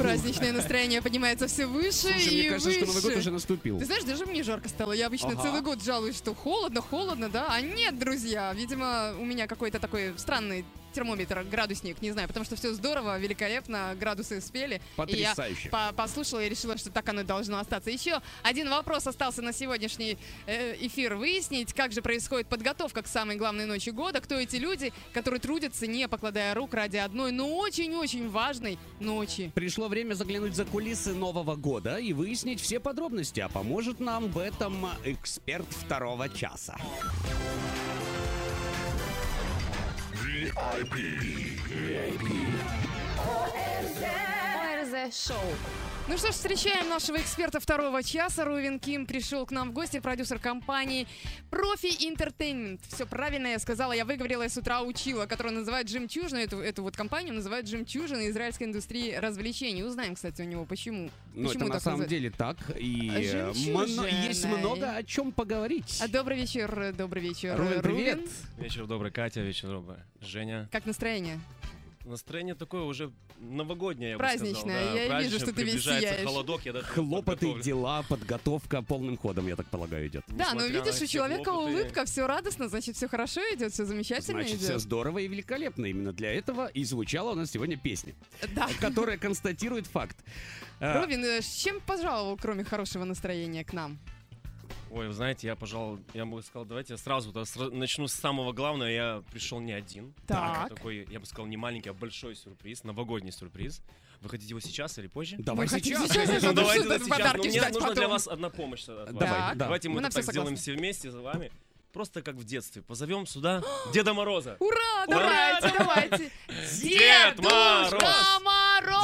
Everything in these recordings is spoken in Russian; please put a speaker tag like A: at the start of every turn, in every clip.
A: Праздничное настроение поднимается все выше
B: Слушай,
A: и
B: мне кажется, что Новый год
A: выше.
B: уже наступил.
A: Ты знаешь, даже мне жарко стало. Я обычно
B: Ага.
A: целый год жалуюсь, что холодно, холодно, да? А нет, друзья, видимо, у меня какой-то такой странный термометр, градусник, не знаю, потому что все здорово, великолепно, градусы спели. И я
B: Потрясающе.
A: по- послушала и решила, что так оно должно остаться. Еще один вопрос остался на сегодняшний э, эфир выяснить, как же происходит подготовка к самой главной ночи года, кто эти люди, которые трудятся, не покладая рук ради одной, но очень-очень важной ночи.
B: Пришло время заглянуть за кулисы Нового года и выяснить все подробности, а поможет нам в этом эксперт второго часа. VIP. VIP. VIP.
C: ОРЗ Шоу.
A: Ну что ж, встречаем нашего эксперта второго часа. Рувин Ким пришел к нам в гости, продюсер компании Профи Entertainment. Все правильно я сказала, я выговорила, я с утра учила, которую называют «Жемчужиной». Эту, эту вот компанию называют «Жемчужиной» израильской индустрии развлечений. Узнаем, кстати, у него, почему.
B: Ну, это
A: почему
B: на
A: так
B: самом
A: называют.
B: деле так. И э,
A: жемчужиной.
B: мно- есть много о чем поговорить.
A: А, добрый вечер, добрый вечер.
B: Рувин,
A: э,
B: привет.
D: Вечер добрый, Катя, вечер добрый, Женя.
A: Как настроение?
D: Настроение такое уже новогоднее, я бы
A: Праздничное,
D: сказал. да.
A: я вижу,
D: Праздничное,
A: что ты весь
D: приближается
A: сияешь.
D: холодок, я даже
B: Хлопоты, дела, подготовка полным ходом, я так полагаю, идет.
A: Да, но
D: Несмотря на
A: видишь, у
D: все
A: человека
D: хлопоты,
A: улыбка, все радостно, значит, все хорошо идет, все замечательно
B: Значит,
A: идет.
B: все здорово и великолепно. Именно для этого и звучала у нас сегодня песня,
A: Да.
B: которая констатирует факт. Э,
A: Ровин, э, с чем пожаловал, кроме хорошего настроения, к нам?
D: Ой, вы знаете, я, пожалуй, я бы сказал, давайте я сразу сра- начну с самого главного. Я пришел не один.
A: Так.
D: Такой, я бы сказал, не маленький, а большой сюрприз, новогодний сюрприз. Вы хотите его сейчас или позже?
B: Давай
A: хотим
B: сейчас.
A: сейчас. Ну,
D: Ну, давайте сейчас.
A: подарки
D: Но мне
A: ждать
D: нужно для
A: потом.
D: вас одна помощь. от вас.
B: Давай, да.
D: Давайте мы,
A: Мы на
D: это
A: всё
D: так сделаем
A: согласны.
D: все вместе за вами. Просто как в детстве. Позовем сюда Деда Мороза.
A: Ура,
D: Ура!
A: давайте, давайте.
D: Дед Мороз!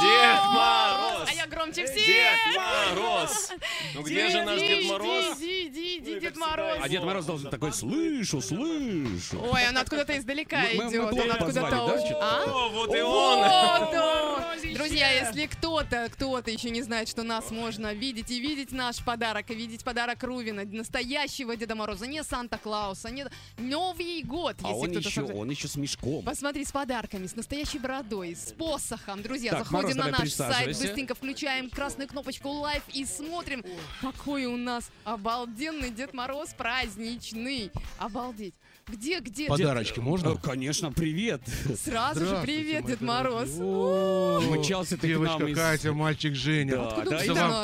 D: Дед Мороз!
A: А я громче
D: Дед
A: всех!
D: Мороз! Ну где же наш Дед Мороз?
A: Иди, иди, иди, Дед Мороз.
B: А Дед Мороз должен такой, слышу, слышу.
A: Ой, он откуда-то издалека
B: Мы- мы-
A: идет. Он откуда-то...
B: позвали, да?
A: А?
D: О, вот и он!
A: Вот он! Друзья, если кто-то, кто-то еще не знает, что нас можно видеть и видеть наш подарок, и видеть подарок Рувина, настоящего Деда Мороза, не Санта-Клауса, не Новый год,
B: А
A: если
B: он
A: кто-то
B: еще,
A: сам-
B: он еще с мешком.
A: Посмотри, с подарками, с настоящей бородой, с посохом. Друзья,
B: Так,
A: заходим
B: Мороз,
A: на
B: давай
A: наш сайт,
B: присаживайся.
A: быстренько включаем красную кнопочку лайв и смотрим, какой у нас обалденный Дед Мороз праздничный. Обалдеть. Где, где?
E: Подарочки можно?
B: Э, Конечно, привет.
A: Сразу же привет, Дед. Мороз.
B: Мчался ты к
E: Девочка
B: нам из-
E: Катя, мальчик Женя.
A: Откуда
B: да,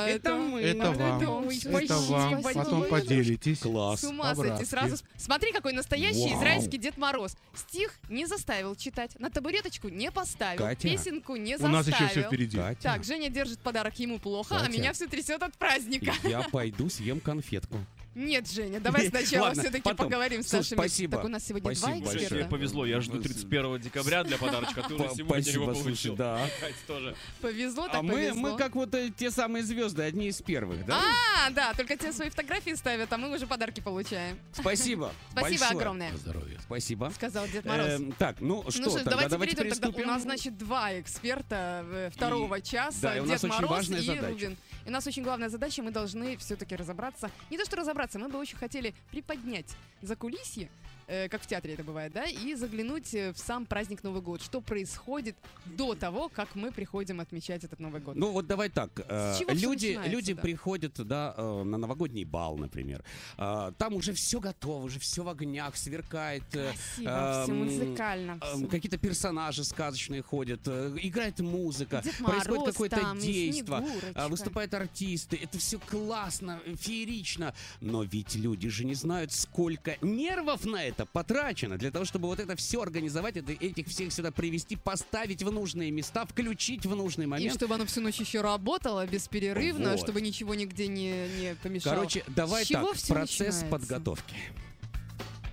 B: это вам- мы.
E: Это вам. Это вам. Потом поделитесь.
B: Класс.
A: С ума сойти сразу. Смотри, какой настоящий
B: Вау.
A: израильский Дед Мороз. Стих не заставил читать, на табуреточку не поставил,
B: Катя.
A: песенку не
E: У
A: заставил.
E: нас еще все впереди.
B: Катя,
A: Так, Женя держит подарок ему плохо, а меня все трясет от праздника.
B: я пойду съем конфетку.
A: Нет, Женя, давай сначала все-таки поговорим с нашими.
B: спасибо.
A: Так у нас сегодня два эксперта.
D: повезло, я жду 31 декабря для подарочка, а ты уже сегодня его
B: Спасибо,
D: получил.
B: да.
A: Повезло, так
B: А мы,
A: повезло.
B: мы как вот э, те самые звезды, одни из первых, да?
A: А, да, только те свои фотографии ставят, а мы уже подарки получаем.
B: Спасибо.
A: Спасибо огромное,
E: Здоровья.
B: Спасибо.
A: сказал Дед Мороз.
B: Эм, так, ну что,
A: ну что,
B: тогда
A: давайте, перейдем. У нас, значит, два эксперта э, второго часа.
B: да, и у
A: Дед
B: нас очень
A: Мороз
B: важная
A: и
B: задача.
A: И у нас очень главная задача, мы должны все-таки разобраться. Не то, что разобраться, мы бы очень хотели приподнять за кулисье, э, как в театре это бывает, да, и заглянуть э, в сам праздник Новый год. Что происходит до того, как мы приходим отмечать этот Новый год.
B: Ну вот давай так. э, люди люди
A: да?
B: приходят да, э, на новогодний бал, например. Э, Там уже все готово, уже все в огнях, сверкает. э,
A: Красиво, все
B: эм,
A: музыкально.
B: эм,
A: всё.
B: Какие-то персонажи сказочные ходят, э, играет музыка,
A: Дед
B: происходит
A: Мороз
B: какое-то действо.
A: Снегурочка.
B: а, Выступают артисты, это все классно, э, феерично. Но ведь люди же не знают, сколько нервов на это потрачено для того, чтобы вот это все организовать, это, этих всех сюда привести, поставить в нужные места, включить в нужный
A: И
B: момент.
A: чтобы оно всю ночь еще работало бесперерывно,
B: Вот.
A: чтобы ничего нигде не, не помешало.
B: Короче, давай
A: С чего
B: так, процесс
A: начинается?
B: подготовки.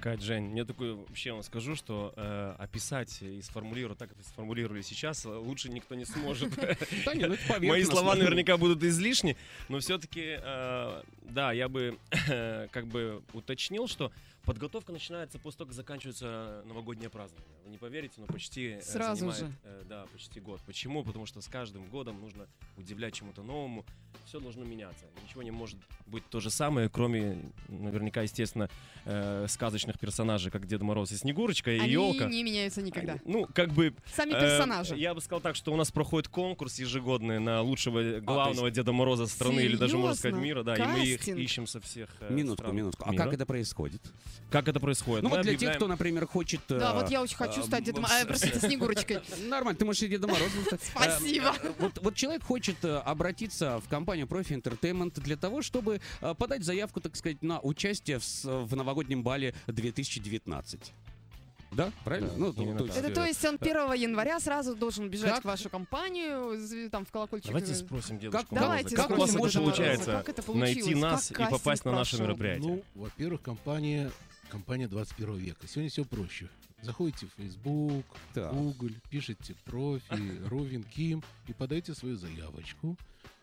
D: Кать, Жень, мне такое вообще вам скажу, что э, описать и сформулировать так, как вы сформулировали сейчас, э, лучше никто не сможет.
B: Ну
D: Мои слова наверняка будут излишни, но все-таки, да, я бы как бы уточнил, что Подготовка начинается после того, как заканчивается новогоднее празднование. Вы не поверите, но почти э,
A: Сразу
D: занимает,
A: же.
D: э, да, почти год. Почему? Потому что с каждым годом нужно удивлять чему-то новому. Все должно меняться. Ничего не может быть то же самое, кроме наверняка, естественно, э, сказочных персонажей, как Дед Мороз и Снегурочка, и
A: Они
D: елка.
A: не меняются никогда.
D: Ну, как бы
A: Сами
D: Э,
A: персонажи.
D: Я бы сказал так, что у нас проходит конкурс ежегодный на лучшего главного Деда Мороза страны или даже, можно сказать,
A: Серьезно?
D: мира. Да, и мы их
A: Кастинг?
D: ищем со всех э,
B: Минутку,
D: стран
B: минутку. А
D: мира.
B: как это происходит?
D: Как это происходит?
B: Ну
D: Мы
B: вот для тех,
D: объявляем-
B: кто, например, хочет...
A: Да,
B: э,
A: вот я очень хочу
B: э,
A: стать Дедом...
B: с-
A: а, простите, Снегурочкой.
B: Нормально, ты можешь и Дедом Морозом стать.
A: Спасибо.
B: Э, Вот, вот человек хочет э, обратиться в компанию Profi Entertainment для того, чтобы э, подать заявку, так сказать, на участие в новогоднем бале 2019. Да, правильно?
D: Да,
B: ну, то- то есть,
A: Это то
B: э,
A: есть он 1 января сразу должен бежать
B: Как?
A: в вашу компанию, там в колокольчик.
D: Давайте
A: э,
D: спросим дедушку
B: Как-
A: Давайте
D: как у вас это получается?
A: как это
D: найти
A: получилось?
D: нас
A: Как
D: и попасть на наше
A: прошел?
D: мероприятие.
E: Ну, во-первых, компания, компания 21 века. Сегодня все проще. Заходите в Facebook,
B: Так.
E: Google, пишите профи, Ровен Ким и подайте свою заявочку.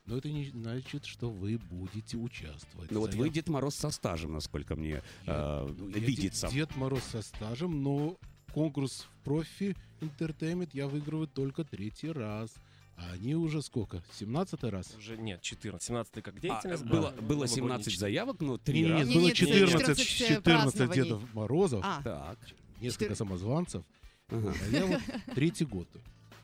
E: Но это не значит, что вы будете участвовать.
B: Ну вот вы Дед Мороз со стажем, насколько мне
E: Я-
B: э,
E: ну,
B: видится.
E: Дед, Дед Мороз со стажем, но конкурс в профи Entertainment я выигрываю только третий раз. А они уже сколько? 17 раз?
D: Уже нет, 14. 17 как
B: А,
D: деятельность.
B: было,
D: была,
B: было
D: новогодний
B: 17
D: четыре.
B: заявок, но три
E: Не, не,
B: раза.
E: нет,
A: Не,
E: было
A: нет,
E: 14,
A: 14
E: 14
A: празднований.
E: Дедов Морозов,
A: А,
B: Так.
E: несколько
A: четыр-
E: самозванцев.
B: Ага.
E: А я вот третий год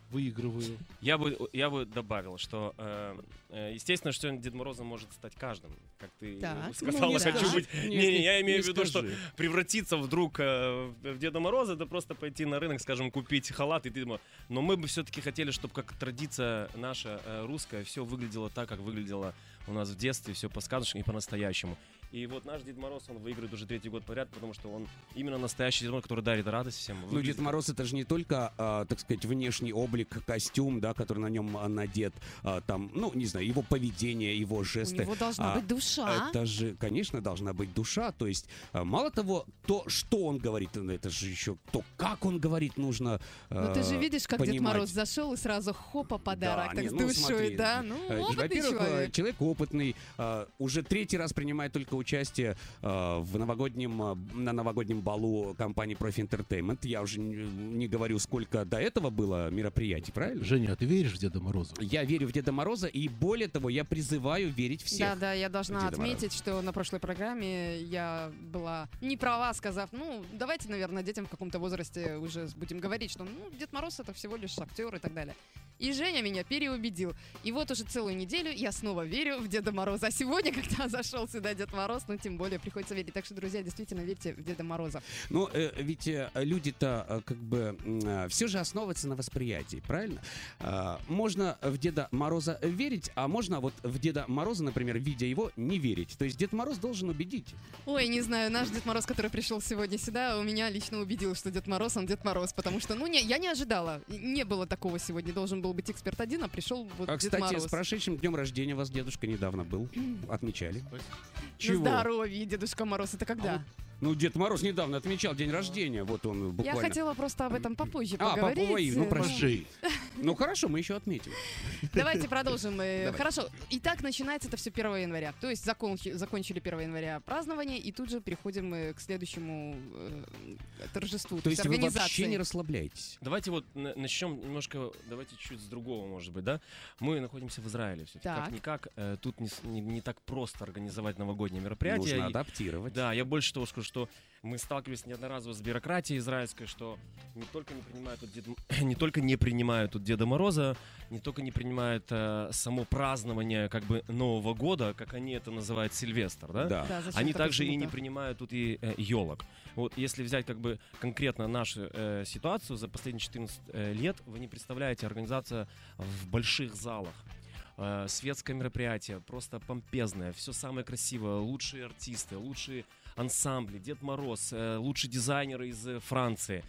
E: выигрываю.
D: Я бы, я бы добавил, что, э, э, естественно, что Дед Морозом может стать каждым. Как ты
A: Так.
D: сказала,
B: Ну, не
D: хочу
B: скажи.
D: быть...
B: Не,
D: Не-не,
B: не-
D: я имею
B: не
D: в виду, что
B: скажи.
D: превратиться вдруг э, в Деда Мороза, это просто пойти на рынок, скажем, купить халат и ты думаешь, но мы бы все-таки хотели, чтобы как традиция наша э, русская, все выглядело так, как выглядело у нас в детстве, все по-сказочному и по-настоящему. И вот наш Дед Мороз, он выиграет уже третий год подряд, потому что он именно настоящий Дед Мороз, который дарит радость всем.
B: Ну,
D: Выглядит
B: Дед Мороз это же не только, а, так сказать, внешний облик, костюм, да, который на нем а, надет, а, там, ну, не знаю, его поведение, его
A: у
B: жесты.
A: него должна
B: А,
A: быть душа.
B: Это же, конечно, должна быть душа. То есть, а, мало того, то, что он говорит, ну, это же еще то, как он говорит, нужно.
A: Ну ты же
B: э,
A: видишь, как Дед
B: понимать.
A: Мороз зашел и сразу хопа подарок,
B: Да,
A: так
B: не,
A: с
B: ну,
A: душой,
B: смотри,
A: да? Ну,
B: Э,
A: опытный
B: Во-первых, э,
A: человек.
B: человек опытный, э, уже третий раз принимает только участие э, в новогоднем, э, на новогоднем балу компании Profi Entertainment. Я уже не, не говорю, сколько до этого было мероприятий, правильно?
E: Женя, а ты веришь в Деда Мороза?
B: Я верю в Деда Мороза, и более того, я призываю верить
A: Да,
B: всех.
A: да, я должна
B: Деда Мороза.
A: отметить, что на прошлой программе я была не права, сказав, ну, давайте, наверное, детям в каком-то возрасте уже будем говорить, что, ну, Дед Мороз это всего лишь актер и так далее. И Женя меня переубедил. И вот уже целую неделю я снова верю в Деда Мороза. А сегодня, когда зашел сюда Дед Мороз, ну, тем более приходится верить. Так что, друзья, действительно верьте в Деда Мороза.
B: Но э, ведь э, люди-то э, как бы все же основываются на восприятии, правильно? А, можно в Деда Мороза верить, а можно вот в Деда Мороза, например, видя его, не верить. То есть Дед Мороз должен убедить.
A: Ой, не знаю, наш Дед Мороз, который пришел сегодня сюда, у меня лично убедил, что Дед Мороз, он Дед Мороз, потому что, ну, не, я не ожидала. Не было такого сегодня. Должен был быть эксперт один, а пришел вот
B: А,
A: Дед
B: кстати,
A: Мороз.
B: с прошедшим днем рождения вас дедушка недавно был. Отмечали.
A: На здоровье, Дедушка Мороз, это когда?
B: Ну, Дед Мороз недавно отмечал день рождения. Вот он
A: Я
B: буквально.
A: хотела просто об этом попозже
B: А,
A: поговорить.
B: попой, ну,
A: Э,
B: прости.
E: Мажей.
B: Ну, хорошо, мы еще отметим.
A: Давайте продолжим. э,
B: Давай.
A: Хорошо. Итак, начинается это все 1 января. То есть закончи- закончили 1 января празднование, и тут же переходим мы к следующему э, торжеству,
B: То есть вы вообще не расслабляетесь.
D: Давайте вот на- начнем немножко, давайте чуть с другого, может быть, да? Мы находимся в Израиле все-таки.
A: Так.
D: Как-никак, э, тут не, не- не так просто организовать новогоднее мероприятие.
B: Нужно
D: И-
B: адаптировать.
D: Да, я больше того скажу, что мы сталкивались неодноразово с бюрократией израильской, что не только не принимают тут Дед М- не только не принимают тут Деда Мороза, не только не принимают э, само празднование как бы Нового года, как они это называют Сильвестр, да?
B: Да.
A: Да,
D: Они также и не принимают тут и елок. Вот если взять как бы конкретно нашу э, ситуацию за последние 14 э, лет, вы не представляете, организация в больших залах, э, светское мероприятие, просто помпезное, все самое красивое, лучшие артисты, лучшие ансамбли, Дед Мороз, э, лучшие дизайнеры из э, Франции.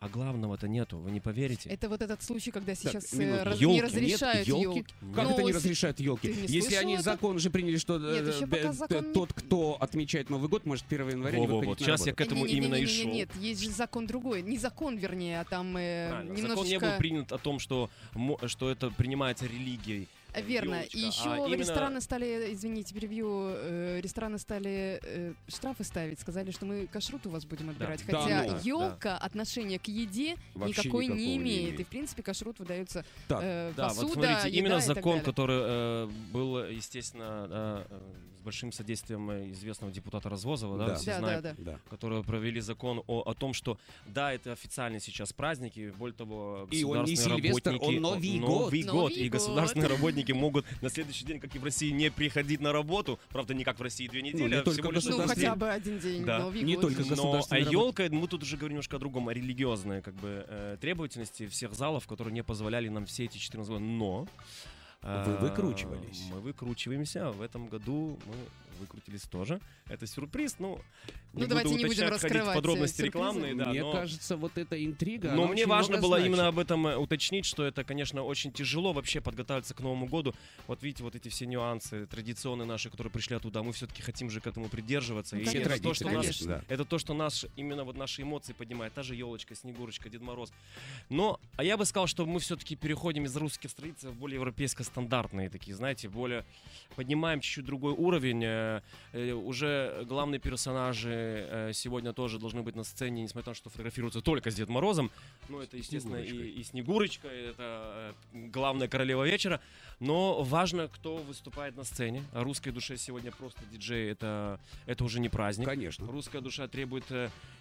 D: А главного-то нету, вы не поверите.
A: Это вот этот случай, когда сейчас э,
B: минуту.
A: раз-
B: Ёлки
A: не
B: нет,
A: разрешают
B: ёлки?
A: елки.
B: Как
A: Ну,
B: это не
A: с-
B: разрешают елки?
A: не
B: Если они
A: это?
B: закон же приняли, что
A: Нет,
B: э, э,
A: закон не-
B: тот, кто отмечает Новый год, может 1 января не
D: Во-во,
B: выходить
D: вот
B: на
D: сейчас я
B: работу.
D: к этому именно и
A: Не-не-не-не-не,
D: шел.
A: Нет, есть же закон другой. Не закон, вернее, а там э,
D: Правильно.
A: немножечко...
D: Закон не был принят о том, что, мо- что это принимается религией
A: Верно.
D: елочка,
A: И еще
D: а именно-
A: рестораны стали, извините, перебью, э, рестораны стали э, штрафы ставить. Сказали, что мы кашрут у вас будем отбирать.
B: Да
A: Хотя
B: ну.
A: елка отношения к еде
B: Вообще
A: никакой не
B: не
A: имеет.
B: имеет.
A: И, в принципе, кашрут выдается э,
D: Да,
A: посуда,
D: вот смотрите, именно закон, который э, был, естественно, да, э, с большим содействием известного депутата Развозова, да,
B: Да.
D: все
A: Да,
D: знают,
A: да, да.
D: Которые провели закон о, о том, что да, это официальные сейчас праздники, более того,
B: И он не
D: государственные
B: Сильвестр,
D: работники-
B: он Новый год.
D: Новый год,
A: Новый
D: и
A: год.
D: государственные работники могут на следующий день, как и в России, не приходить на работу, правда, не как в России две недели,
B: Ну, не
D: а
B: только
D: всего лишь
A: Ну, хотя бы один день.
D: Да.
A: Новый
B: Не
A: год.
B: только
D: но, а елка, мы тут уже говорим немножко о другом, о религиозной как бы э, требовательности всех залов, которые не позволяли нам все эти 14 года. Но
B: Вы выкручивались.
D: Мы выкручиваемся. В этом году мы выкрутились тоже. Это сюрприз. Ну,
A: Ну, давайте не будем раскрывать, э,
D: подробности
A: сюрпризы.
D: рекламные, да.
B: Мне
D: но-
B: кажется, вот эта интрига.
D: но мне важно было
B: значит.
D: именно об этом э, уточнить, что это, конечно, очень тяжело вообще подготовиться к Новому году. Вот видите, вот эти все нюансы традиционные наши, которые пришли оттуда, мы все-таки хотим же к этому придерживаться.
A: Ну,
D: И
A: конечно,
D: это то, что нас
B: да.
D: это то, что наш, именно вот наши эмоции поднимает. Та же елочка, Снегурочка, Дед Мороз. Но, а я бы сказал, что мы все-таки переходим из русских традиций в более европейско-стандартные такие, знаете, более поднимаем чуть-чуть другой уровень. Э, э, уже главные персонажи э, сегодня тоже должны быть на сцене, несмотря на то, что фотографируются только с Дед Морозом. Ну, это, естественно, и, и Снегурочка, это главная королева вечера. Но важно, кто выступает на сцене. Русской душе сегодня просто диджей, это, это уже не праздник.
B: Конечно.
D: Русская душа требует,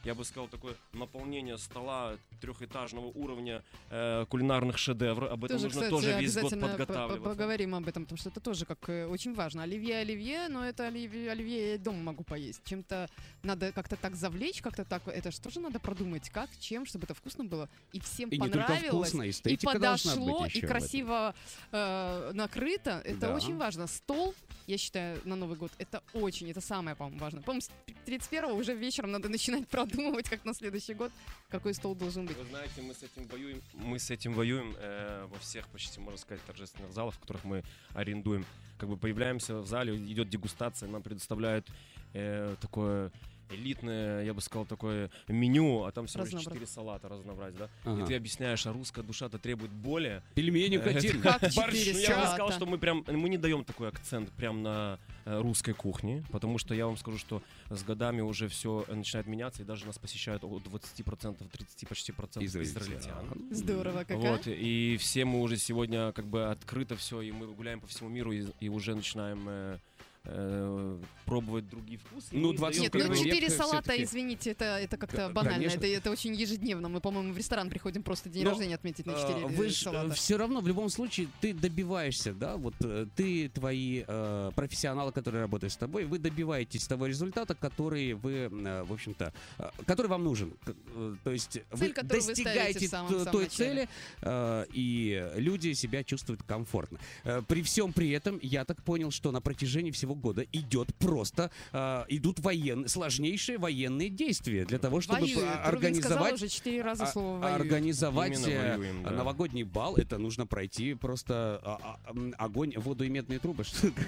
D: я бы сказал, такое наполнение стола трехэтажного уровня э, кулинарных шедевров. Об этом
A: Тоже,
D: нужно
A: кстати,
D: тоже весь год подготавливаться.
A: поговорим об этом, потому что это тоже как очень важно. Оливье, оливье, но это оливье, оливье я дома могу поесть. Чем-то надо как-то так завлечь, как-то так, это же тоже надо продумать, как, чем, чтобы это вкусно было и всем
B: И не
A: понравилось.
B: вкусно,
A: и подошло,
B: быть
A: и красиво э, накрыто. Это
B: Да.
A: очень важно. Стол, я считаю, на Новый год, это очень, это самое, по-моему, важное. По-моему, с 31 уже вечером надо начинать продумывать, как на следующий год, какой стол должен быть.
D: Вы знаете, мы с этим воюем, мы с этим воюем э, во всех, почти, можно сказать, торжественных залах, в которых мы арендуем. Как бы появляемся в зале, идет дегустация, нам предоставляют э, такое элитное, я бы сказал, такое меню, а там всего лишь
A: Разнообразие.
D: 4 салата разнообразить, да?
B: Ага.
D: И ты объясняешь, а русская душа-то требует более.
B: Пельмени
D: Э,
B: хотим.
A: Как
B: борщ.
A: четыре
D: Ну, я бы сказал, что мы прям мы не даем такой акцент прям на э, русской кухне, потому что я вам скажу, что с годами уже все начинает меняться, и даже нас посещают от 20%, 30 почти процентов
B: Израильтян.
D: израильтян.
A: Здорово, как, а?
D: Вот, и все мы уже сегодня как бы открыто все, и мы гуляем по всему миру, и, и уже начинаем э, э, пробовать другие вкусы.
B: Ну,
D: мы
B: 20
D: даем
A: Нет, ну
B: бы
D: такой-
A: четыре
B: век
A: салата,
B: всё-таки.
A: извините, это, это как-то банально.
B: конечно.
A: Это, это очень ежедневно. Мы, по-моему, в ресторан приходим просто день
B: Но,
A: рождения отметить на
B: А,
A: четыре
B: Вы
A: э,
B: ж
A: салата.
B: все равно в любом случае ты добиваешься, да, вот э, ты, твои э, профессионалы, которые работают с тобой, вы добиваетесь того результата, который вы, э, в общем-то, э, который вам нужен. Э, То есть вы
A: которую вы ставите
B: достигаете
A: в самом-
B: т-
A: в самом
B: той
A: начале.
B: цели, э, и люди себя чувствуют комфортно. Э, При всем при этом, я так понял, что на протяжении всего года идет просто, э, идут воен... сложнейшие военные действия для того, чтобы
A: Воюют.
B: организовать
A: уже четыре раза
B: а-
A: слово воюют.
B: организовать
D: Именно
B: э,
D: воюем, да.
B: новогодний бал, это нужно пройти просто а, а, огонь, воду и медные трубы.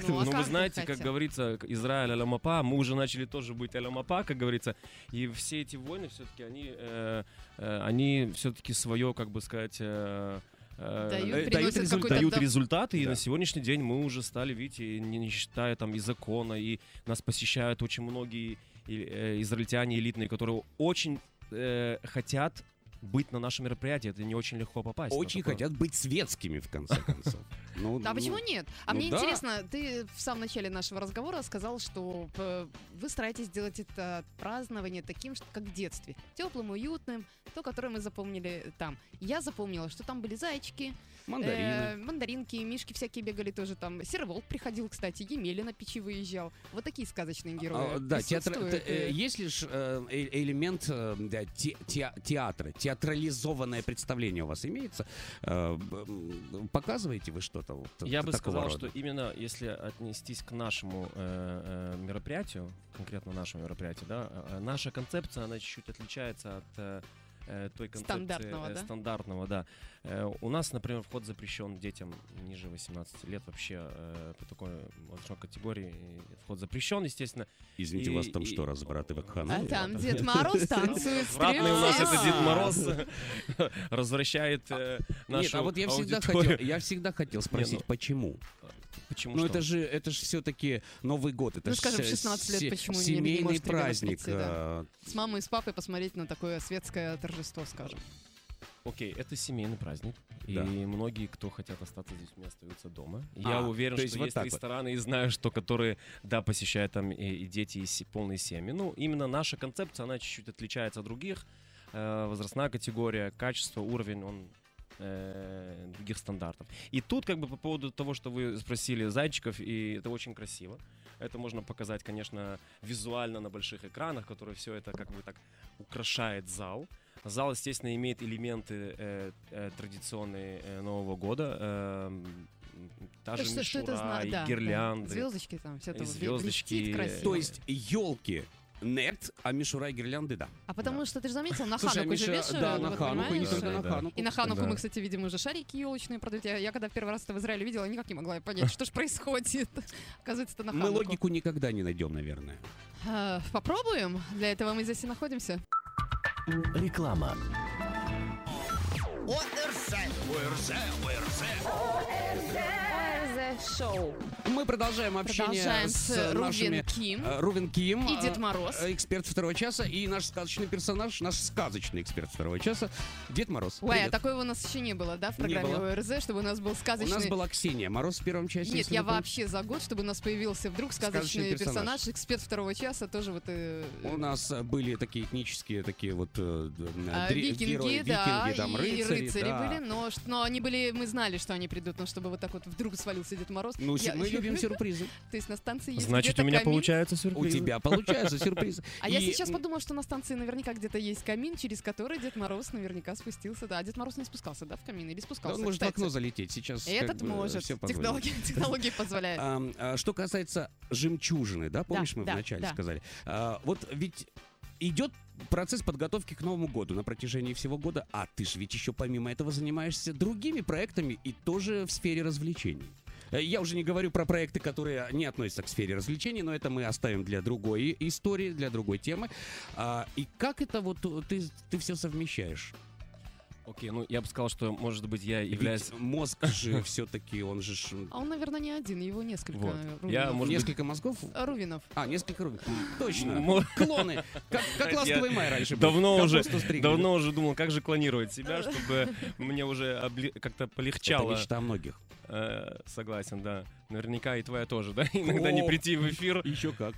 A: Ну, а
D: Ну, вы знаете, как говорится, Израиль аля-мапа, мы уже начали тоже быть аля-мапа, как говорится, и все эти войны все-таки, они, э, э, они все-таки свое, как бы сказать, э,
A: Дают,
B: дают результат.
A: какой-то
D: дают результаты, и
B: Да.
D: на сегодняшний день мы уже стали, видите, не, не считая там и закона, и нас посещают очень многие и, э, израильтяне элитные, которые очень э, хотят быть на нашем мероприятии. Это не очень легко попасть.
B: Очень
D: такое.
B: хотят быть светскими, в конце концов. Ну,
A: а
B: ну,
A: почему нет? А
B: ну
A: мне
B: да.
A: интересно, ты в самом начале нашего разговора сказал, что э, вы стараетесь сделать это празднование таким, как в детстве. Теплым, уютным, то, которое мы запомнили там. Я запомнила, что там были зайчики,
B: Мандарины.
A: э, мандаринки, мишки всякие бегали тоже там. Серый волк приходил, кстати, Емеля на печи выезжал. Вот такие сказочные герои.
B: А, Да, театр, э,
A: э,
B: есть лишь э, э- элемент э, те- те- театра, театрализованное представление у вас имеется. Э, Показываете вы что-то вот
D: Я бы сказал,
B: рода?
D: что именно если отнестись к нашему э, э, мероприятию, конкретно нашему мероприятию, да, э, наша концепция, она чуть-чуть отличается от той концепции
A: Стандартного,
D: э,
A: да?
D: стандартного, да. Э, у нас, например, вход запрещен детям ниже 18 лет вообще э, по такой возрастной категории. Вход запрещен, естественно.
B: Извините,
D: И-
B: у вас там
D: и-
B: что, разврат и
A: А
B: вакханалия?
A: там Дед Мороз танцует
D: Ратный у нас это. Дед Мороз возвращает э, нашу
B: Нет, а вот я всегда
D: аудиторию.
B: хотел, я всегда хотел спросить,
D: ну,
B: почему?
D: Почему
B: Ну
D: что?
B: это же, это же все-таки Новый год, это
A: Ну, скажем, в
B: се-
A: 16 лет почему не- не
B: семейный
A: может ребенок
B: праздник.
A: прийти, да.
B: а,
A: С мамой и с папой посмотреть на такое светское торжество, скажем.
D: Окей, это семейный праздник,
B: Да.
D: и многие, кто хотят остаться с детьми, остаются дома.
B: А,
D: Я уверен,
B: то есть
D: что
B: вот
D: есть
B: так вот.
D: рестораны, и знаю, что которые, да, посещают там и, и дети, и полные семьи. Ну, именно наша концепция, она чуть-чуть отличается от других. Э, возрастная категория, качество, уровень, он э, других стандартов. И тут, как бы, по поводу того, что вы спросили зайчиков, и это очень красиво. Это можно показать, конечно, визуально на больших экранах, которые все это как бы так украшает зал. Зал, естественно, имеет элементы э, э, традиционные э, Нового года. эм, та же
A: что, что это
D: мишура,
A: знает?
D: и
A: Да,
D: гирлянды.
A: Звездочки там, все это
D: звездочки,
A: блестит красиво.
B: То есть елки нет, а мишура и гирлянды да.
A: А потому что ты же заметил, на
B: Слушай,
A: Хануку же
B: Миша,
A: вешают,
B: да, на
A: вот
B: Хануку, и не только на
D: Да.
B: Хануку.
A: И на Хануку
D: Да.
A: мы, кстати, видим уже шарики елочные продают. Я, я когда в первый раз это в Израиле видела, никак не могла понять, что же происходит. Оказывается, это на
B: Мы
A: Хануку.
B: логику никогда не найдем, наверное.
A: А, Попробуем. Для этого мы здесь и находимся.
C: Реклама.
F: ОРЗ Шоу.
B: Мы продолжаем общение
A: Продолжаем
B: с
A: с
B: нашими...
A: Рувен Ким
B: э, Рувен Ким.
A: и
B: э,
A: Дед Мороз.
B: э, Эксперт второго часа и наш сказочный персонаж, наш сказочный эксперт второго часа, Дед Мороз.
A: Ой, а
B: Привет.
A: такого у нас еще не было, да, в программе. ОРЗ, чтобы у нас был
B: У
A: сказочный...
B: нас была Ксения Мороз в первом части.
A: Нет, я вообще за год, чтобы у нас появился вдруг сказочный,
B: Сказочный персонаж.
A: персонаж. эксперт второго часа, тоже вот... э,
B: У нас э, были такие этнические, такие вот э,
A: а,
B: дре-
A: викинги,
B: герои,
A: да,
B: викинги, там,
A: и
B: рыцари,
A: рыцари
B: да.
A: были, но, но они были, мы знали, что они придут, но чтобы вот так вот вдруг свалился Дед Мороз.
B: Ну,
A: Я-
B: мы любим сюрпризы.
A: То есть на станции есть
D: Значит, у меня
A: камин.
D: получается
B: У
D: сюрприз.
B: тебя получаются сюрпризы.
A: А я сейчас
B: м,
A: подумала, что на станции наверняка где-то есть камин, через который Дед Мороз наверняка спустился. Да, а Дед Мороз не спускался, да, в камин? Или
B: да
A: спускался,
B: Он может в окно залететь сейчас.
A: Этот может. Технологии, технологии позволяют.
B: Ам, а, Что касается жемчужины, да, помнишь, мы
A: да,
B: вначале
A: да.
B: сказали? А, Вот ведь идет процесс подготовки к Новому году на протяжении всего года, а ты же ведь еще помимо этого занимаешься другими проектами и тоже в сфере развлечений. Э, Я уже не говорю про проекты, которые не относятся к сфере развлечений, но это мы оставим для другой истории, для другой темы. А, И как это вот ты, ты все совмещаешь?
D: Окей, ну я бы сказал, что, может быть, я являюсь...
B: Ведь мозг же все-таки, он же
A: А он, наверное, не один, его несколько
D: Вот.
A: Рувинов.
D: Я, может быть,
B: несколько мозгов.
A: Рувинов.
B: А, несколько рублей. Точно. Клоны. Как, как
D: Я
B: ласковый май раньше был.
D: давно уже-. Давно уже думал, как же клонировать себя, чтобы мне уже обли- как-то
B: Это
D: полегчало.
B: мечта многих.
D: Э, согласен, да. Наверняка и твоя тоже, да? Иногда не прийти в эфир.
B: Еще как.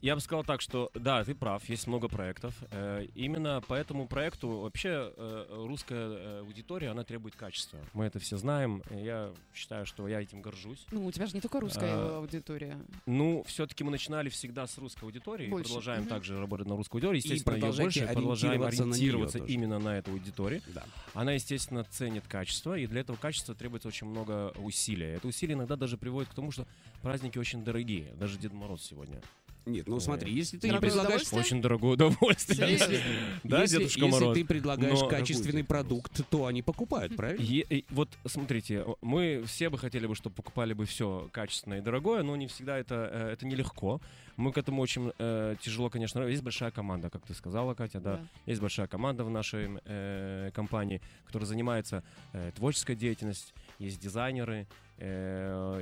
D: Я бы сказал так, что да, ты прав, есть много проектов. Э, Именно по этому проекту вообще э, русская э, аудитория, она требует качества. Мы это все знаем. и Я считаю, что я этим горжусь.
A: Ну, у тебя же не только русская
D: А,
A: аудитория.
D: Ну, все-таки мы начинали всегда с русской аудитории,
A: Больше.
D: продолжаем
A: Мгм.
D: также работать на русской аудитории. Естественно, ее больше, продолжаем
B: ориентироваться на
D: именно на эту аудиторию.
B: Да.
D: Она, естественно, ценит качество, и для этого качества требуется очень много усилия. Это усилие иногда даже приводит к тому, что праздники очень дорогие, даже Дед Мороз сегодня.
B: Нет, ну смотри, если ты не
A: Дорогое
B: предлагаешь...
A: удовольствие?
D: Очень дорогое удовольствие.
A: Серьезно?
D: Да,
B: если,
D: Дедушка
B: если
D: Мороз?
B: ты предлагаешь
D: Но-
B: качественный продукт, то они покупают, правильно?
D: Е- и вот смотрите, о- мы все бы хотели бы, чтобы покупали бы все качественное и дорогое, но не всегда это, э, это нелегко. Мы к этому очень э, тяжело, конечно. Есть большая команда, как ты сказала, Катя, да. Есть большая команда в нашей э, компании, которая занимается э, творческой деятельностью. Есть дизайнеры,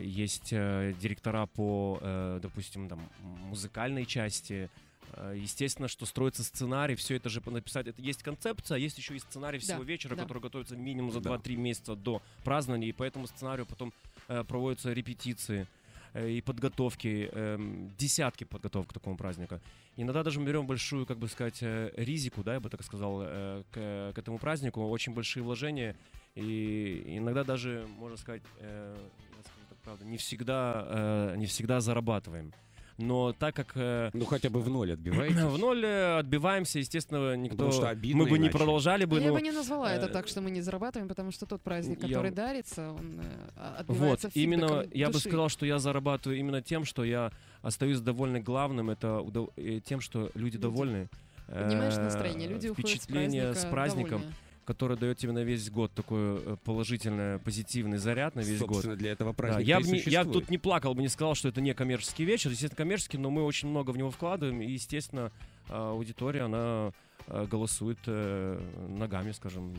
D: есть э, директора по, э, допустим, там, музыкальной части. Э, Естественно, что строится сценарий, все это же написать. Это есть концепция, а есть еще и сценарий всего
A: Да,
D: вечера,
A: да.
D: который готовится минимум за
B: Да.
D: 2-3 месяца до празднования, и по этому сценарию потом э, проводятся репетиции э, и подготовки, эм, десятки подготовок к такому празднику. Иногда даже мы берем большую, как бы сказать, э, ризику, да, я бы так сказал, э, к, к этому празднику, очень большие вложения, и иногда даже, можно сказать, э, я скажу так, правда, не всегда, э, не всегда зарабатываем. Но так как э,
B: Ну хотя бы в ноль отбиваете.
D: в ноль э, отбиваемся, естественно, никто...
B: Потому что обидно
D: мы бы не
B: иначе.
D: продолжали бы,
A: Ну, я
D: но...
A: бы не назвала это
D: э,
A: так, что мы не зарабатываем, потому что тот праздник,
D: я-
A: который дарится, он э, а-
D: Вот,
A: отбивается
D: именно
A: фидбэком
D: я бы
A: души.
D: сказал, что я зарабатываю именно тем, что я остаюсь довольны главным, это удов- тем, что люди
A: Люди.
D: довольны,
A: Поднимаешь
D: э,
A: настроение, люди уходят с
D: впечатление
A: праздника
D: с праздником,
A: довольные.
D: Который дает тебе на весь год такой э, положительный, позитивный заряд на весь год.
B: Собственно, для этого
D: Да,
B: праздника
D: я,
B: и
D: б не- я тут не плакал бы, не сказал, что это не коммерческий вечер. Естественно, коммерческий, но мы очень много в него вкладываем. И, естественно, а, аудитория, она а, голосует э, ногами, скажем,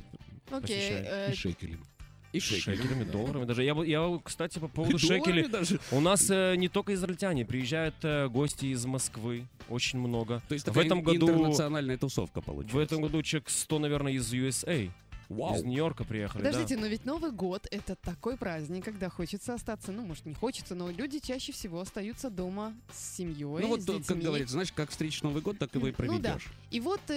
A: Окей,
D: посещает.
A: э,
E: И шекелем.
B: И шекели.
D: шекелями, долларами. Даже я, я, кстати, по поводу
B: Долларами
D: шекелей.
B: даже.
D: У нас э, не только израильтяне, приезжают э, гости из Москвы, очень много.
B: То есть
D: в этом году,
B: интернациональная тусовка получается.
D: в этом году человек 100, наверное, из USA,
B: Вау.
D: из Нью-Йорка приехали. да.
A: Подождите, но ведь Новый год — это такой праздник, когда хочется остаться, ну, может, не хочется, но люди чаще всего остаются дома с семьей,
B: Ну вот,
A: с
B: как
A: детьми.
B: говорится, знаешь, как встретишь Новый год, так его и
A: Ну да.
B: проведешь.
A: И вот э,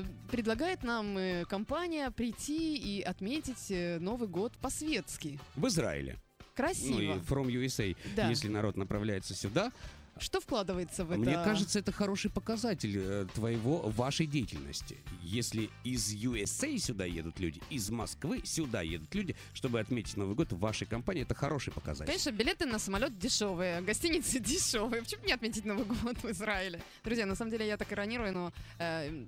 A: э, предлагает нам э, компания прийти и отметить э, Новый год по-светски.
B: В Израиле.
A: Красиво.
B: Ну и From USA,
A: Да.
B: если народ направляется сюда,
A: Что вкладывается в это?
B: мне кажется, это хороший показатель э, твоего, вашей деятельности. Если из USA сюда едут люди, из Москвы сюда едут люди, чтобы отметить Новый год в вашей компании, это хороший показатель.
A: Конечно, билеты на самолет дешевые, гостиницы дешевые. Почему не отметить Новый год в Израиле? Друзья, на самом деле я так иронирую, но э,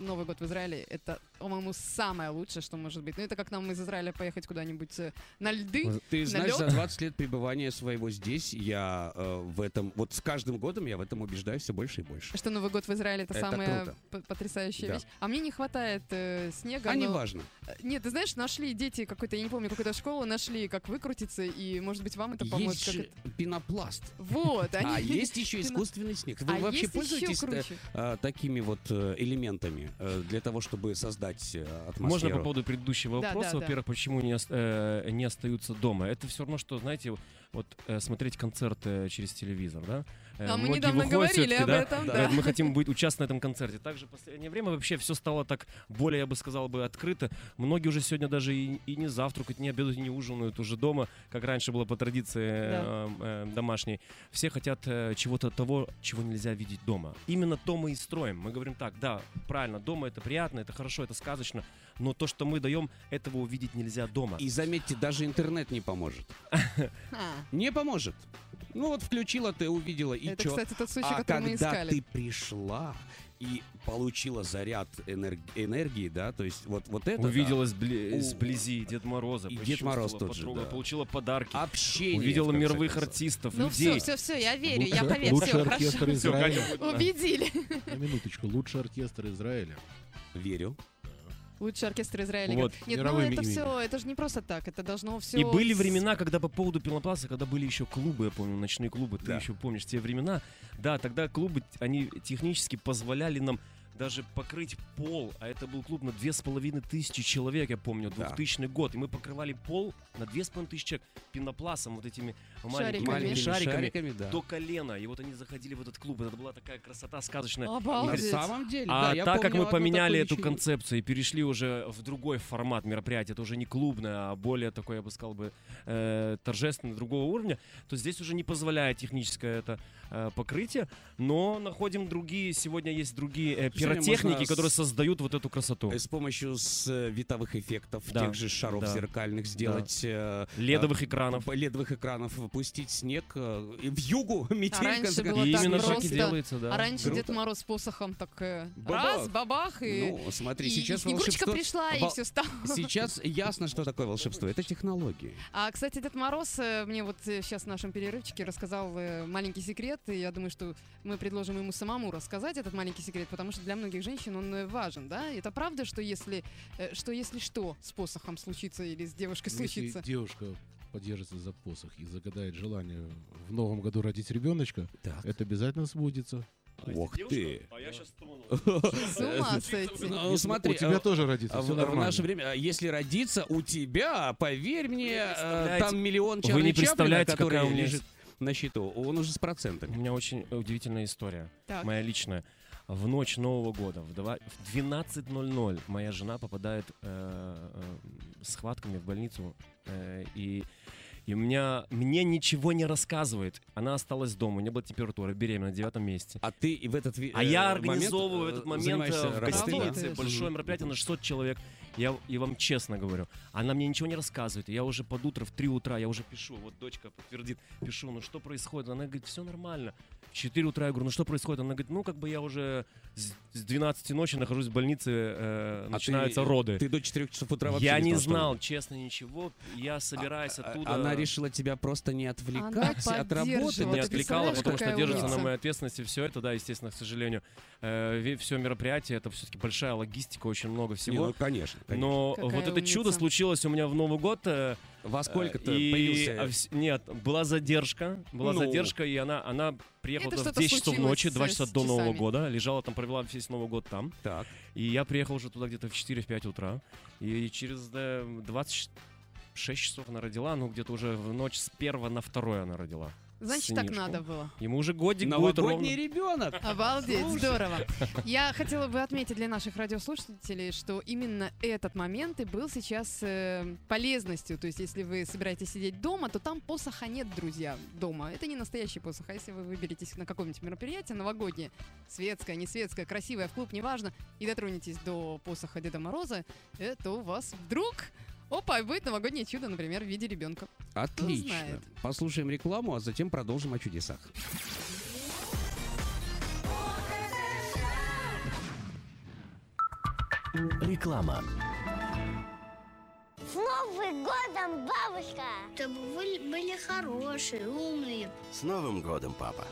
A: Новый год в Израиле это, по-моему, самое лучшее, что может быть. Ну, это как нам из Израиля поехать куда-нибудь э, на льды.
B: Ты знаешь,
A: лёд?
B: за 20 лет пребывания своего здесь, я э, в этом, вот с каждым годом я в этом убеждаюсь все больше и больше.
A: Что Новый год в Израиле это,
B: Это
A: самая
B: круто.
A: потрясающая
B: Да.
A: вещь. А мне не хватает э, снега.
B: А не
A: но-
B: важно.
A: Э, Нет, ты знаешь, нашли дети какой-то, я не помню, какую-то школу, нашли, как выкрутиться, и, может быть, вам это поможет.
B: Есть же
A: это-
B: пенопласт.
A: Вот, они...
B: А есть еще искусственный снег. Вы
A: А
B: вообще пользуетесь э,
A: круче.
B: э, такими вот э, элементами э, для того, чтобы создать атмосферу?
D: Можно по поводу предыдущего
A: Да,
D: вопроса,
A: да, да.
D: во-первых, почему не, э, не остаются дома? Это все равно, что, знаете, вот э, смотреть концерт э, через телевизор, да? Э,
A: А мы недавно говорили об
D: да,
A: этом,
B: да.
A: да.
D: мы хотим быть участвовать на этом концерте. Также в последнее время вообще все стало так более, я бы сказал, бы открыто. Многие уже сегодня даже и, и не завтракают, не обедают, не ужинают уже дома, как раньше было по традиции э, э, домашней. Все хотят э, чего-то того, чего нельзя видеть дома. Именно то мы и строим. Мы говорим так, да, правильно, дома это приятно, это хорошо, это сказочно, но то, что мы даем, этого увидеть нельзя дома.
B: И заметьте, даже интернет не поможет.
A: А,
B: Не поможет. Ну вот включила ты, увидела, и
A: это,
B: чё?
A: кстати, тот случай,
B: А
A: который мы
B: когда
A: искали.
B: ты пришла и получила заряд энер- энергии, да, то есть вот, вот это... да,
D: Увидела сбли-
B: У-
D: сблизи Дед Мороза,
B: И Дед Мороз тот же, да.
D: получила подарки,
B: общение.
D: увидела мировых
B: концов.
D: артистов,
A: Ну
D: людей.
A: все, все, все, я верю, я
E: Лучший-
A: поверю,
E: лучший
A: все,
E: оркестр
A: хорошо.
E: Израиля.
D: Да.
A: Убедили.
E: На минуточку, лучший оркестр Израиля.
B: Верю.
A: Лучший оркестр Израиля.
D: Вот.
A: Нет, ну
E: Мировыми
A: это
E: именами.
A: все, это же не просто так, это должно все...
D: И были времена, когда по поводу пенопласта, когда были еще клубы, я помню, ночные клубы, ты
B: Да.
D: еще помнишь те времена. Да, тогда клубы, они технически позволяли нам даже покрыть пол, а это был клуб на две с половиной тысячи человек, я помню,
B: Да.
D: 2000 год, и мы покрывали пол на две с половиной тысячи человек пенопластом, вот этими маленькими,
A: Шариками.
D: маленькими шариками,
B: шариками, да.
D: до колена, и вот они заходили в этот клуб, это была такая красота сказочная.
B: На
A: Обалдеть.
B: самом деле,
D: А
B: да, я
D: так как мы поменяли эту
B: вечеринку.
D: концепцию и перешли уже в другой формат мероприятия, это уже не клубное, а более такой, я бы сказал бы, э, торжественный, другого уровня, то здесь уже не позволяет техническое это э, покрытие, но находим другие, сегодня есть другие э,
B: Сегодня можно с-
D: которые создают вот эту красоту.
B: Э, С помощью световых эффектов,
D: Да,
B: тех же шаров
D: да.
B: зеркальных сделать... э,
D: Ледовых
B: э,
D: экранов.
B: Ледовых экранов, пустить снег э, в югу, метель.
A: раньше было
B: концов.
D: И
A: так
D: именно так и
A: просто.
D: делается, да.
A: А раньше
B: Круто.
A: Дед Мороз с посохом так э,
B: Бабах.
A: раз, бабах, и,
B: Ну, смотри,
A: и-
B: сейчас
A: и Снегурочка
B: волшебство-
A: пришла, и все стало.
B: Сейчас ясно, что такое волшебство. Это технологии.
A: А, кстати, Дед Мороз э, мне вот сейчас в нашем перерывчике рассказал э, маленький секрет, и я думаю, что мы предложим ему самому рассказать этот маленький секрет, потому что для многих женщин он э, важен, да? Это правда, что если, э, что если что с посохом случится или с девушкой
E: Если
A: случится?
E: девушка подержится за посох и загадает желание в новом году родить ребеночка,
B: Так.
E: это обязательно сбудется.
B: Ох ты.
D: А я сейчас трону.
A: С ума сойти.
B: Ну, смотри,
E: у тебя
B: а,
E: тоже родится,
B: А
E: все
B: в, в
E: нормально.
B: наше время, а если родиться у тебя, поверь мне, э, там миллион
D: вы
B: Чарли
D: не представляете, какая у меня
B: лежит на счету, он уже с
D: У
B: процентами.
D: меня очень удивительная история.
A: Так.
D: моя личная. В ночь Нового года в два- в 12.00 моя жена попадает э, э, схватками в больницу. э, и И у меня, мне ничего не рассказывает. Она осталась дома, у нее была температура, беременна, в девятом месяце.
B: А ты и в этот ви-
D: А
B: э,
D: я
B: момент,
D: организовываю
B: э,
D: этот момент
B: занимаешься
D: э, в
B: работой, да?
D: гостинице, большое мероприятие на 600 человек. Я и вам честно говорю, она мне ничего не рассказывает. Я уже под утро в 3 утра, я уже пишу, вот дочка подтвердит, пишу, ну что происходит? Она говорит, все нормально. В 4 утра я говорю, ну что происходит? Она говорит, ну как бы я уже с с 12 ночи нахожусь в больнице, э,
B: А
D: начинаются
B: ты-
D: роды.
B: Ты до 4 часов утра вообще
D: я не
B: знал, что
D: знал, честно, ничего. Я собираюсь
B: А-
D: оттуда.
B: Она решила тебя просто не отвлекать от работы.
D: не
A: ты
D: отвлекала, потому что держится
A: умница?
D: на моей ответственности все это, да, естественно, к сожалению. все мероприятие, это все-таки большая логистика, очень много
B: Не,
D: всего.
B: ну, конечно, конечно.
D: Но
A: Какая
D: вот это чудо
A: умница.
D: случилось у меня в Новый год. э,
B: Во сколько-то
D: и-
B: появился...
D: а вс- Нет, была задержка. Была
B: Ну.
D: задержка, и она, она приехала
A: Это
D: туда в
A: что-то
D: 10 часов ночи,
A: случилось
D: 2
A: с-
D: часа до Нового
A: часами.
D: года. Лежала там, провела весь Новый год там.
B: Так.
D: И я приехал уже туда где-то в 4-5 утра. И через э, 26 часов она родила, ну где-то уже в ночь с первого на второе она родила.
A: Значит, так
D: сынишку.
A: надо было.
D: Ему уже годик будет ровно.
B: Новогодний ребенок.
A: Обалдеть, здорово. Я хотела бы отметить для наших радиослушателей, что именно этот момент и был сейчас э, полезностью. То есть, если вы собираетесь сидеть дома, то там посоха нет, друзья, дома. Это не настоящий посох. А если вы выберетесь на какое-нибудь мероприятие новогоднее, светское, не светское, красивое, в клуб, неважно, и дотронетесь до посоха Деда Мороза, это у вас вдруг... Опа, и будет новогоднее чудо, например, в виде ребенка.
B: Отлично. Послушаем рекламу, а затем продолжим о чудесах.
C: Реклама.
F: С Новым годом, бабушка!
G: Чтобы вы были хорошие, умные.
H: С Новым годом, папа!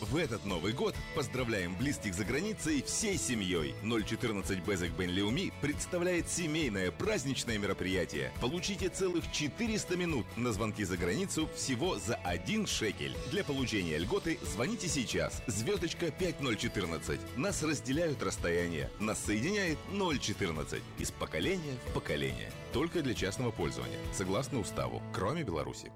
I: В этот Новый год поздравляем близких за границей всей семьей. 014 Безек Бен Леуми представляет семейное праздничное мероприятие. Получите целых 400 минут на звонки за границу всего за один шекель. Для получения льготы звоните сейчас. Звездочка 5014. Нас разделяют расстояние. Нас соединяет 014. Из поколения в поколение. Только для частного пользования. Согласно уставу. Кроме Беларуси.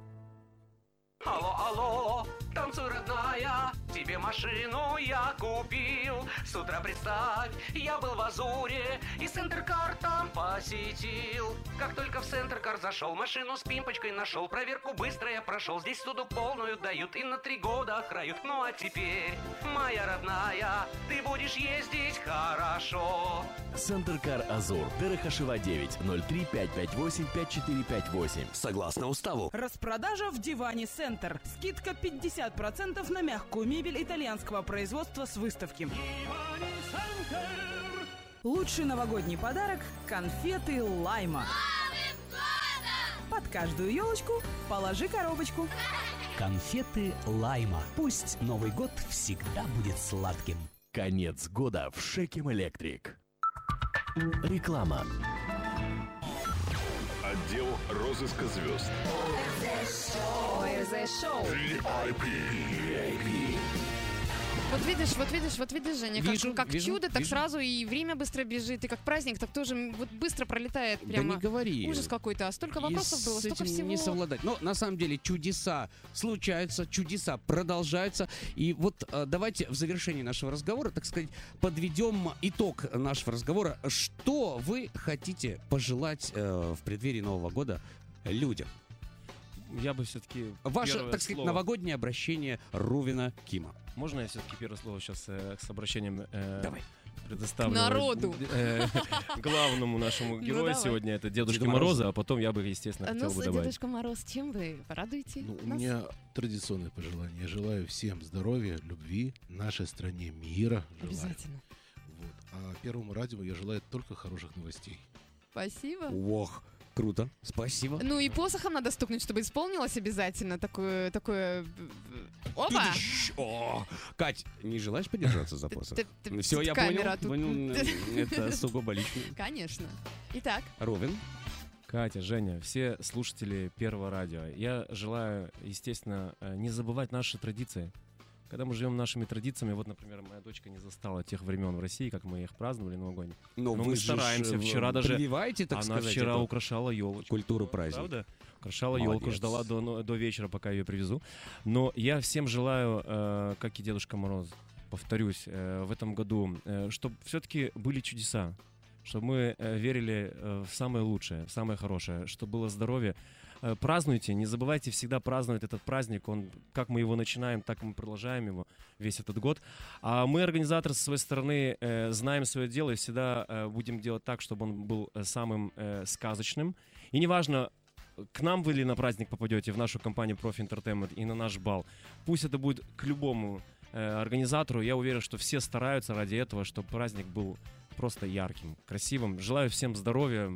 J: Алло, алло, танцуй, родная, тебе машину я купил. С утра представь, я был в Азуре и Центркар там посетил. Как только в Центркар зашел, машину с пимпочкой нашел, проверку быстро я прошел. Здесь суду полную дают и на три года охрают. Ну а теперь, моя родная, ты будешь ездить хорошо.
C: Центркар Азур. Дерехашева 9 03 558 5458.
H: Согласно уставу.
K: Распродажа в Диване Центр. Скидка 50% на мягкую мебель итальянского производства с выставки. Лучший новогодний подарок – конфеты Лайма. Под каждую елочку положи коробочку.
L: Конфеты Лайма. Пусть Новый год всегда будет сладким.
C: Конец года в Шекем Электрик. Реклама.
M: Отдел розыска звезд.
A: Вот видишь, вот видишь, вот видишь, Женя, как,
B: Вижу,
A: как
B: вижу,
A: чудо, так
B: вижу.
A: сразу и время быстро бежит, и как праздник, так тоже вот быстро пролетает прямо.
B: Да не говори.
A: Ужас какой-то, а столько
B: И
A: вопросов было,
B: с
A: столько
B: этим
A: всего.
B: не совладать. Но на самом деле чудеса случаются, чудеса продолжаются. И вот э, давайте в завершении нашего разговора, так сказать, подведем итог нашего разговора. Что вы хотите пожелать э, в преддверии Нового года людям?
D: Я бы все-таки
B: Ваше, так сказать, новогоднее обращение Рувина Кима.
D: Можно я все-таки первое слово сейчас с обращением э,
B: Давай.
D: предоставлю
A: Народу.
D: э, главному нашему
A: Ну,
D: герою сегодня, это Дедушке
B: Деду Морозу.
D: Мороза, а потом я бы, естественно, хотел
A: ну,
D: бы добавить.
A: Дедушка Мороз, чем вы порадуете
E: Ну, у
A: нас?
E: меня традиционное пожелание. Я желаю всем здоровья, любви, нашей стране мира. Желаю.
A: Обязательно.
E: Вот. А первому радио я желаю только хороших новостей.
A: Спасибо.
B: Ох, круто, спасибо.
A: Ну и посохом надо стукнуть, чтобы исполнилось обязательно такое, такое... э, Опа!
B: О, Кать, не желаешь подержаться за посох? Все,
A: тут
B: я понял. Это сугубо личное.
A: Конечно. Итак,
B: Ровен.
D: Катя, Женя, все слушатели Первого радио, я желаю, естественно, э, не забывать наши традиции. Когда мы живем нашими традициями, вот, например, моя дочка не застала тех времен в России, как мы их праздновали новогодние.
B: Но
D: Но мы стараемся.
B: ж,
D: Вчера
B: э,
D: даже
B: прививаете, так
D: Она
B: сказать,
D: вчера украшала елочку.
B: культуру праздника.
D: Правда? Украшала елку, ждала до, до вечера, пока ее привезу. Но я всем желаю, э, как и Дедушка Мороз, повторюсь, э, в этом году, чтобы все-таки были чудеса, чтобы мы э, верили э, в самое лучшее, в самое хорошее, чтобы было здоровье. Э, Празднуйте, не забывайте всегда праздновать этот праздник. Он, как мы его начинаем, так мы продолжаем его весь этот год. А мы, организаторы, со своей стороны, э, знаем свое дело и всегда э, будем делать так, чтобы он был самым сказочным. И неважно, к нам вы или на праздник попадете, в нашу компанию Profi Entertainment и на наш бал. Пусть это будет к любому организатору. Я уверен, что все стараются ради этого, чтобы праздник был просто ярким, красивым. Желаю всем здоровья,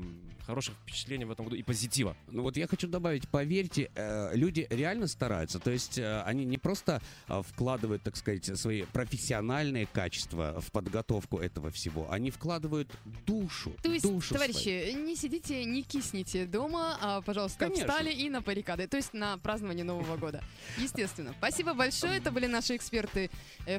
D: хороших впечатлений в этом году и позитива.
B: Ну вот я хочу добавить, поверьте, э, люди реально стараются. То есть э, они не просто э, вкладывают, так сказать, свои профессиональные качества в подготовку этого всего, они вкладывают душу.
A: То есть,
B: душу
A: товарищи, не сидите, не кисните дома, а, пожалуйста,
B: Конечно.
A: встали и на баррикады, то есть на празднование Нового года. Естественно. Спасибо большое. Это были наши эксперты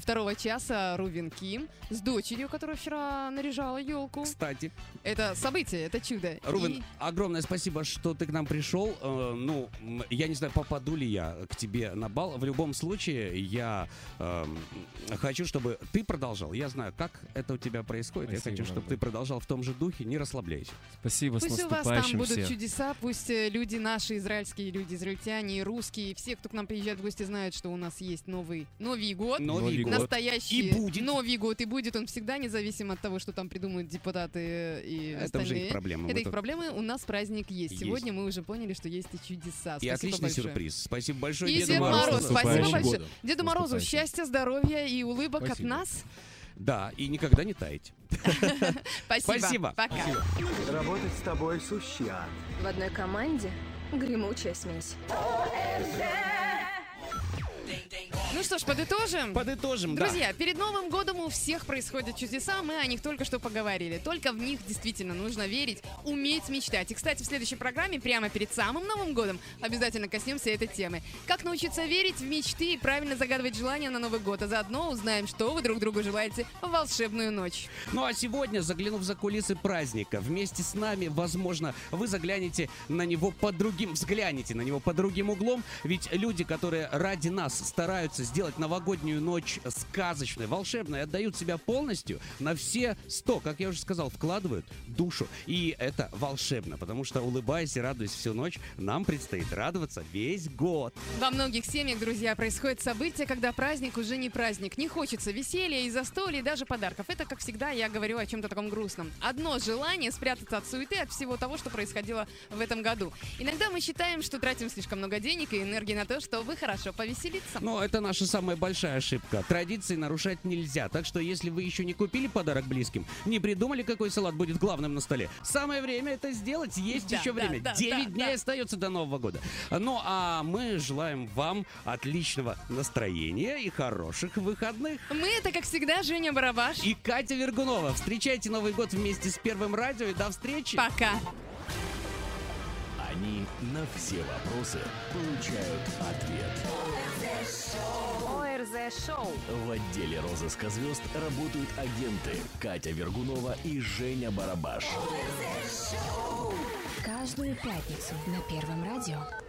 A: второго часа Рувин Ким с дочерью, которая вчера наряжала елку.
B: Кстати.
A: Это событие, это чудо. И-
B: огромное спасибо, что ты к нам пришел. Э, ну, я не знаю, попаду ли я к тебе на бал. В любом случае, я эм, хочу, чтобы ты продолжал. Я знаю, как это у тебя происходит. я
D: Спасибо,
B: хочу, чтобы ты продолжал в том же духе. Не расслабляйся.
D: Спасибо,
A: Пусть
D: с
A: у вас там
D: наступающим
A: будут
D: всех.
A: чудеса, пусть э, люди наши, израильские люди, израильтяне, русские, все, кто к нам приезжает в гости, знают, что у нас есть новый Новый год.
B: Новый год.
A: Настоящий
B: И будет.
A: Новый год. И будет он всегда, независимо от того, что там придумают депутаты и
B: Это уже
A: остальные.
B: их проблемы.
A: Это их
B: тут-
A: проблемы. У нас праздник есть.
B: Есть.
A: Сегодня мы уже поняли, что есть и чудеса.
B: И
A: Спасибо
B: отличный
A: большое.
B: сюрприз. Спасибо большое,
A: И
B: Деду
A: Дед
B: Морозу.
A: Мороз, спасибо большое. Деду Морозу счастья, здоровья и улыбок от
B: Спасибо.
A: нас.
B: Да, и никогда не таять.
A: Спасибо.
B: Спасибо.
A: Пока.
N: Работать с тобой сущий ад.
O: В одной команде гремучая смесь.
A: Ну что ж, подытожим.
B: Подытожим, да.
A: Друзья, перед Новым годом у всех происходят чудеса, мы о них только что поговорили. Только в них действительно нужно верить, уметь мечтать. И, кстати, в следующей программе, прямо перед самым Новым годом, обязательно коснемся этой темы. Как научиться верить в мечты и правильно загадывать желания на Новый год, а заодно узнаем, что вы друг другу желаете в волшебную ночь.
B: Ну а сегодня, заглянув за кулисы праздника, вместе с нами, возможно, вы заглянете на него под другим, взглянете на него под другим углом, ведь люди, которые ради нас стараются сделать новогоднюю ночь сказочной, волшебной, отдают себя полностью на все сто, как я уже сказал, вкладывают душу. И это волшебно, потому что улыбаясь и радуясь всю ночь, нам предстоит радоваться весь год.
A: Во многих семьях, друзья, происходит событие, когда праздник уже не праздник. Не хочется веселья и застолья, и даже подарков. Это, как всегда, я говорю о чем-то таком грустном. Одно желание спрятаться от суеты, от всего того, что происходило в этом году. Иногда мы считаем, что тратим слишком много денег и энергии на то, чтобы хорошо повеселиться.
B: Но это наша самая большая ошибка. Традиции нарушать нельзя. Так что если вы еще не купили подарок близким, не придумали, какой салат будет главным на столе, самое время это сделать. Есть
A: Да,
B: еще
A: да,
B: время.
A: да,
B: 9
A: да,
B: дней
A: да.
B: остается до Нового года. Ну а мы желаем вам отличного настроения и хороших выходных.
A: Мы это, как всегда, Женя Барабаш.
B: И Катя Вергунова. Встречайте Новый год вместе с Первым радио и до встречи.
A: Пока.
C: Они на все вопросы получают ответ.
O: ОРЗ Шоу.
C: В отделе розыска звезд работают агенты Катя Вергунова и Женя Барабаш.
O: Каждую пятницу на Первом радио.